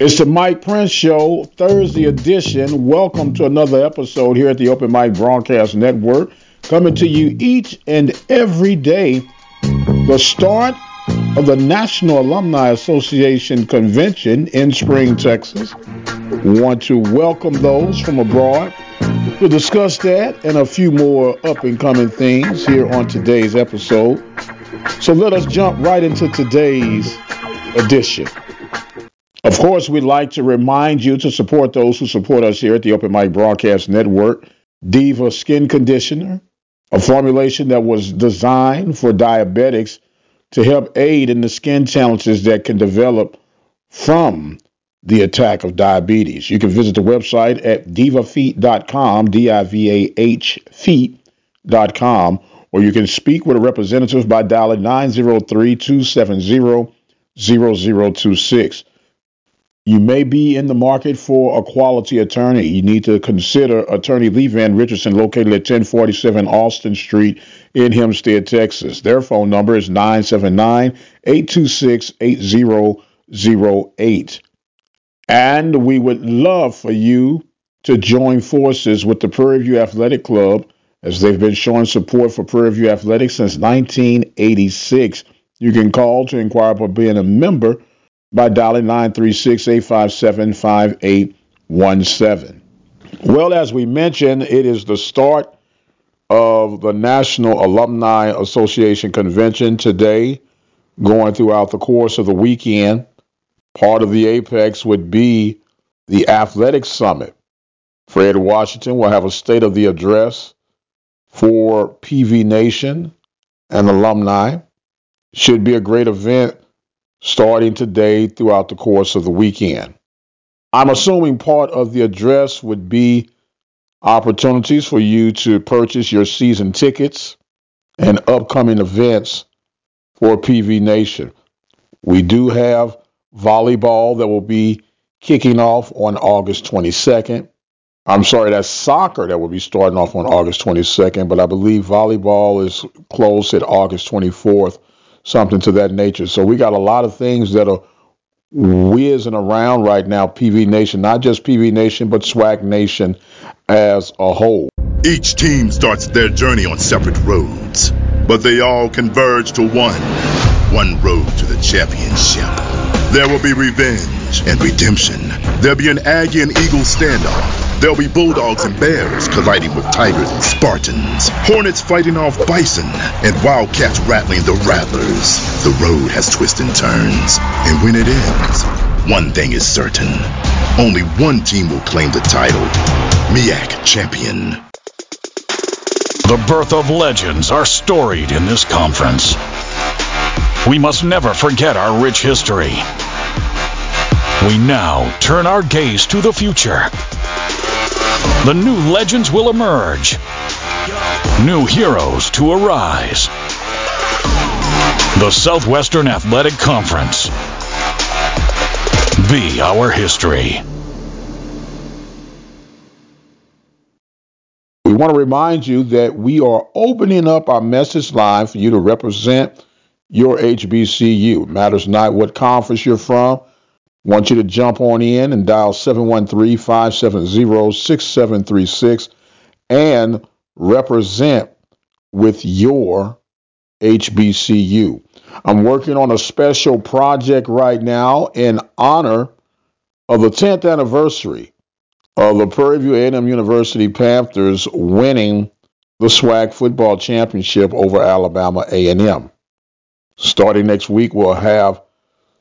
It's the Mike Prince Show, Thursday edition. Welcome to another episode here at the Open Mic Broadcast Network, coming to you each and every day. The start of the National Alumni Association Convention in Spring, Texas. We want to welcome those from abroad We'll discuss that and a few more up and coming things here on today's episode. So let us jump right into today's edition. Of course, we'd like to remind you to support those who support us here at the Open Mic Broadcast Network. Diva Skin Conditioner, a formulation that was designed for diabetics to help aid in the skin challenges that can develop from the attack of diabetes. You can visit the website at divafeet.com, D I V A H feet.com, or you can speak with a representative by dialing 903 270 0026. You may be in the market for a quality attorney. You need to consider attorney Lee Van Richardson, located at 1047 Austin Street in Hempstead, Texas. Their phone number is 979 826 8008. And we would love for you to join forces with the Prairie View Athletic Club as they've been showing support for Prairie View Athletics since 1986. You can call to inquire about being a member by dialing 936 857 5817. Well, as we mentioned, it is the start of the National Alumni Association Convention today, going throughout the course of the weekend. Part of the apex would be the Athletic Summit. Fred Washington will have a state of the address for PV Nation and alumni. Should be a great event starting today throughout the course of the weekend. I'm assuming part of the address would be opportunities for you to purchase your season tickets and upcoming events for PV Nation. We do have volleyball that will be kicking off on August 22nd. I'm sorry, that's soccer that will be starting off on August 22nd, but I believe volleyball is closed at August 24th something to that nature. So we got a lot of things that are whizzing around right now, PV Nation, not just PV Nation, but SWAC Nation as a whole. Each team starts their journey on separate roads, but they all converge to one one road to the championship. There will be revenge and redemption. There'll be an Aggie and Eagle standoff. There'll be bulldogs and bears colliding with tigers and Spartans, hornets fighting off bison, and wildcats rattling the rattlers. The road has twists and turns, and when it ends, one thing is certain. Only one team will claim the title MEAC champion. The birth of legends are storied in this conference. We must never forget our rich history. We now turn our gaze to the future the new legends will emerge, new heroes to arise. The Southwestern Athletic Conference. Be our history. We want to remind you that we are opening up our message line for you to represent your HBCU. It matters not what conference you're from want you to jump on in and dial 713-570-6736 and represent with your HBCU. I'm working on a special project right now in honor of the 10th anniversary of the Prairie View A&M University Panthers winning the SWAC football championship over Alabama A&M. Starting next week, we'll have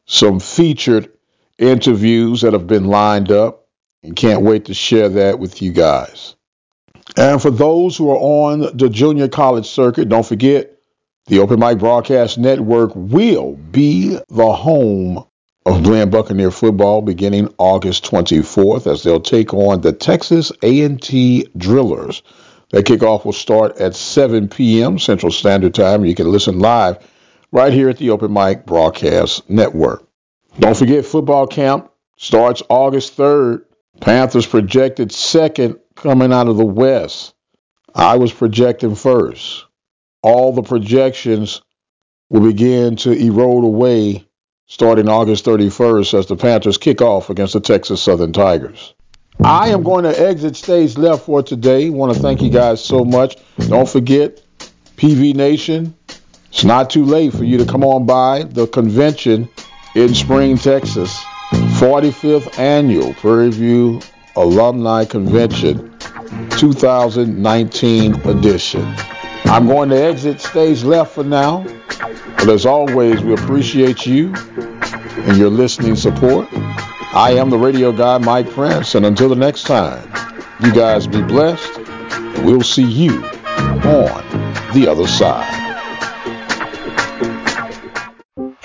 some featured interviews that have been lined up and can't wait to share that with you guys. And for those who are on the junior college circuit, don't forget the Open Mic Broadcast Network will be the home of Blinn Buccaneer football beginning August 24th as they'll take on the Texas A&T Drillers. That kickoff will start at 7 p.m. Central Standard Time. You can listen live right here at the Open Mic Broadcast Network. Don't forget, football camp starts August 3rd. Panthers projected second coming out of the West. I was projecting first. All the projections will begin to erode away starting August 31st as the Panthers kick off against the Texas Southern Tigers. I am going to exit stage left for today. Want to thank you guys so much. Don't forget, PV Nation, it's not too late for you to come on by the convention in Spring, Texas. 45th Annual Prairie View Alumni Convention 2019 edition. I'm going to exit stage left for now. But as always, we appreciate you and your listening support. I am the radio guy, Mike Prince, and until the next time, you guys be blessed. We'll see you on the other side.